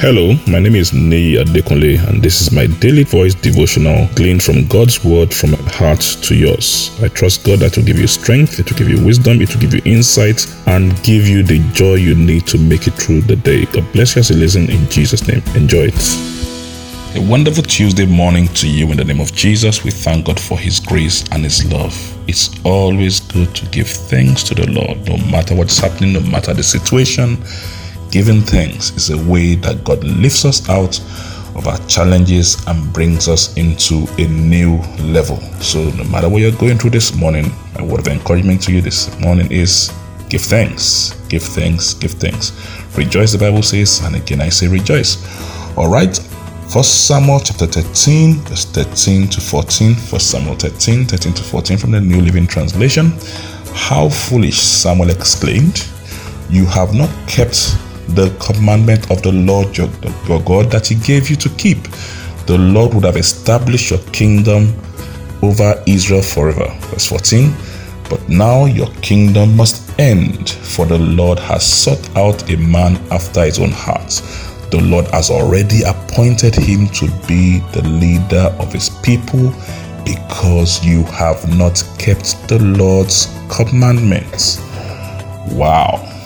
Hello, my name is Nei Adekunle, and this is my daily voice devotional gleaned from God's word from my heart to yours. I trust God that will give you strength, it will give you wisdom, it will give you insight, and give you the joy you need to make it through the day. God bless you as you listen in Jesus' name. Enjoy it. A wonderful Tuesday morning to you in the name of Jesus. We thank God for His grace and His love. It's always good to give thanks to the Lord, no matter what's happening, no matter the situation Giving thanks is a way that God lifts us out of our challenges and brings us into a new level. So, no matter what you're going through this morning, my word of encouragement to you this morning is give thanks, give thanks, give thanks. Rejoice, the Bible says, and again I say rejoice. All right, First Samuel chapter 13, verse 13 to 14. First Samuel 13, 13 to 14 from the New Living Translation. How foolish, Samuel exclaimed. You have not kept the commandment of the Lord your, your God that He gave you to keep. The Lord would have established your kingdom over Israel forever. Verse 14. But now your kingdom must end, for the Lord has sought out a man after his own heart. The Lord has already appointed him to be the leader of his people because you have not kept the Lord's commandments. Wow.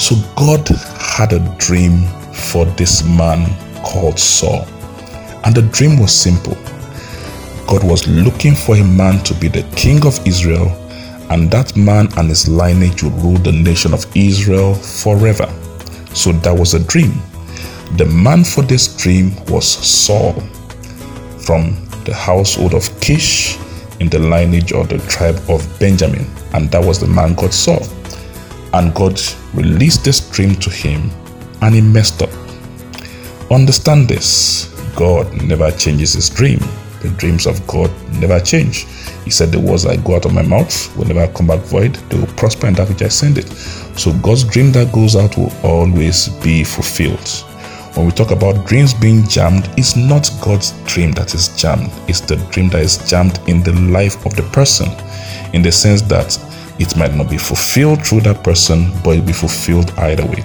So God had a dream for this man called Saul. And the dream was simple. God was looking for a man to be the king of Israel, and that man and his lineage would rule the nation of Israel forever. So that was a dream. The man for this dream was Saul from the household of Kish in the lineage of the tribe of Benjamin, and that was the man God saw. And God released this dream to him, and he messed up. Understand this God never changes his dream. The dreams of God never change. He said, The words I go out of my mouth will never come back void. They will prosper in that which I send it. So God's dream that goes out will always be fulfilled. When we talk about dreams being jammed, it's not God's dream that is jammed. It's the dream that is jammed in the life of the person, in the sense that it might not be fulfilled through that person, but it'll be fulfilled either way.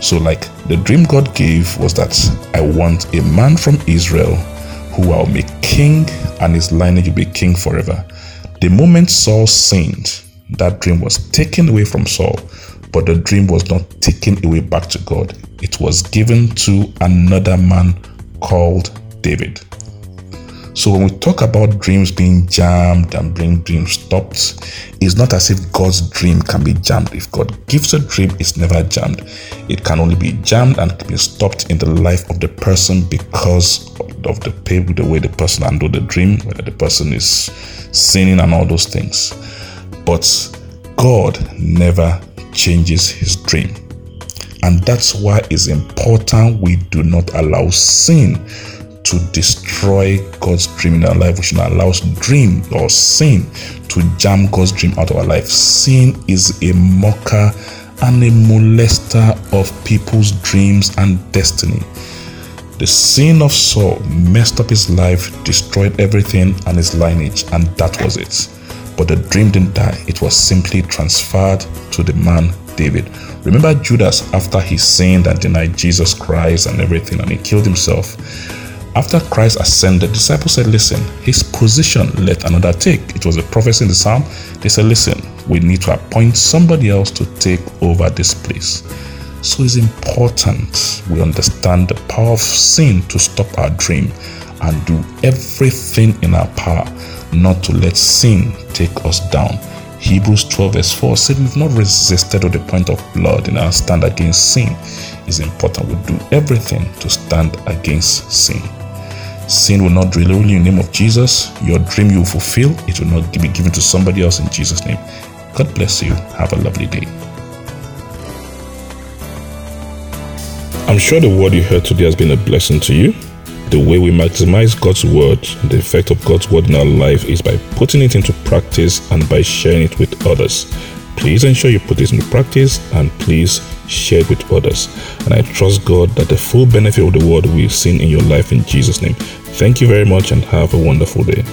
So, like the dream God gave was that I want a man from Israel who I'll make king and his lineage will be king forever. The moment Saul sinned, that dream was taken away from Saul, but the dream was not taken away back to God. It was given to another man called David. So when we talk about dreams being jammed and being dream stopped, it's not as if God's dream can be jammed. If God gives a dream, it's never jammed. It can only be jammed and be stopped in the life of the person because of the the way the person handled the dream, whether the person is sinning and all those things. But God never changes his dream. And that's why it's important we do not allow sin to destroy God's dream in our life. We should not allow dream or sin to jam God's dream out of our life. Sin is a mocker and a molester of people's dreams and destiny. The sin of Saul messed up his life, destroyed everything and his lineage, and that was it. But the dream didn't die, it was simply transferred to the man David. Remember Judas after he sinned and denied Jesus Christ and everything, and he killed himself. After Christ ascended, the disciples said, Listen, his position let another take. It was a prophecy in the psalm. They said, Listen, we need to appoint somebody else to take over this place. So it's important we understand the power of sin to stop our dream and do everything in our power not to let sin take us down. Hebrews 12, verse 4 said, We've not resisted to the point of blood in our stand against sin. It's important we do everything to stand against sin. Sin will not rule you in the name of Jesus. Your dream you will fulfill. It will not be given to somebody else in Jesus' name. God bless you. Have a lovely day. I'm sure the word you heard today has been a blessing to you. The way we maximize God's word, the effect of God's word in our life is by putting it into practice and by sharing it with others. Please ensure you put this into practice and please share it with others. And I trust God that the full benefit of the word will be seen in your life in Jesus' name. Thank you very much and have a wonderful day.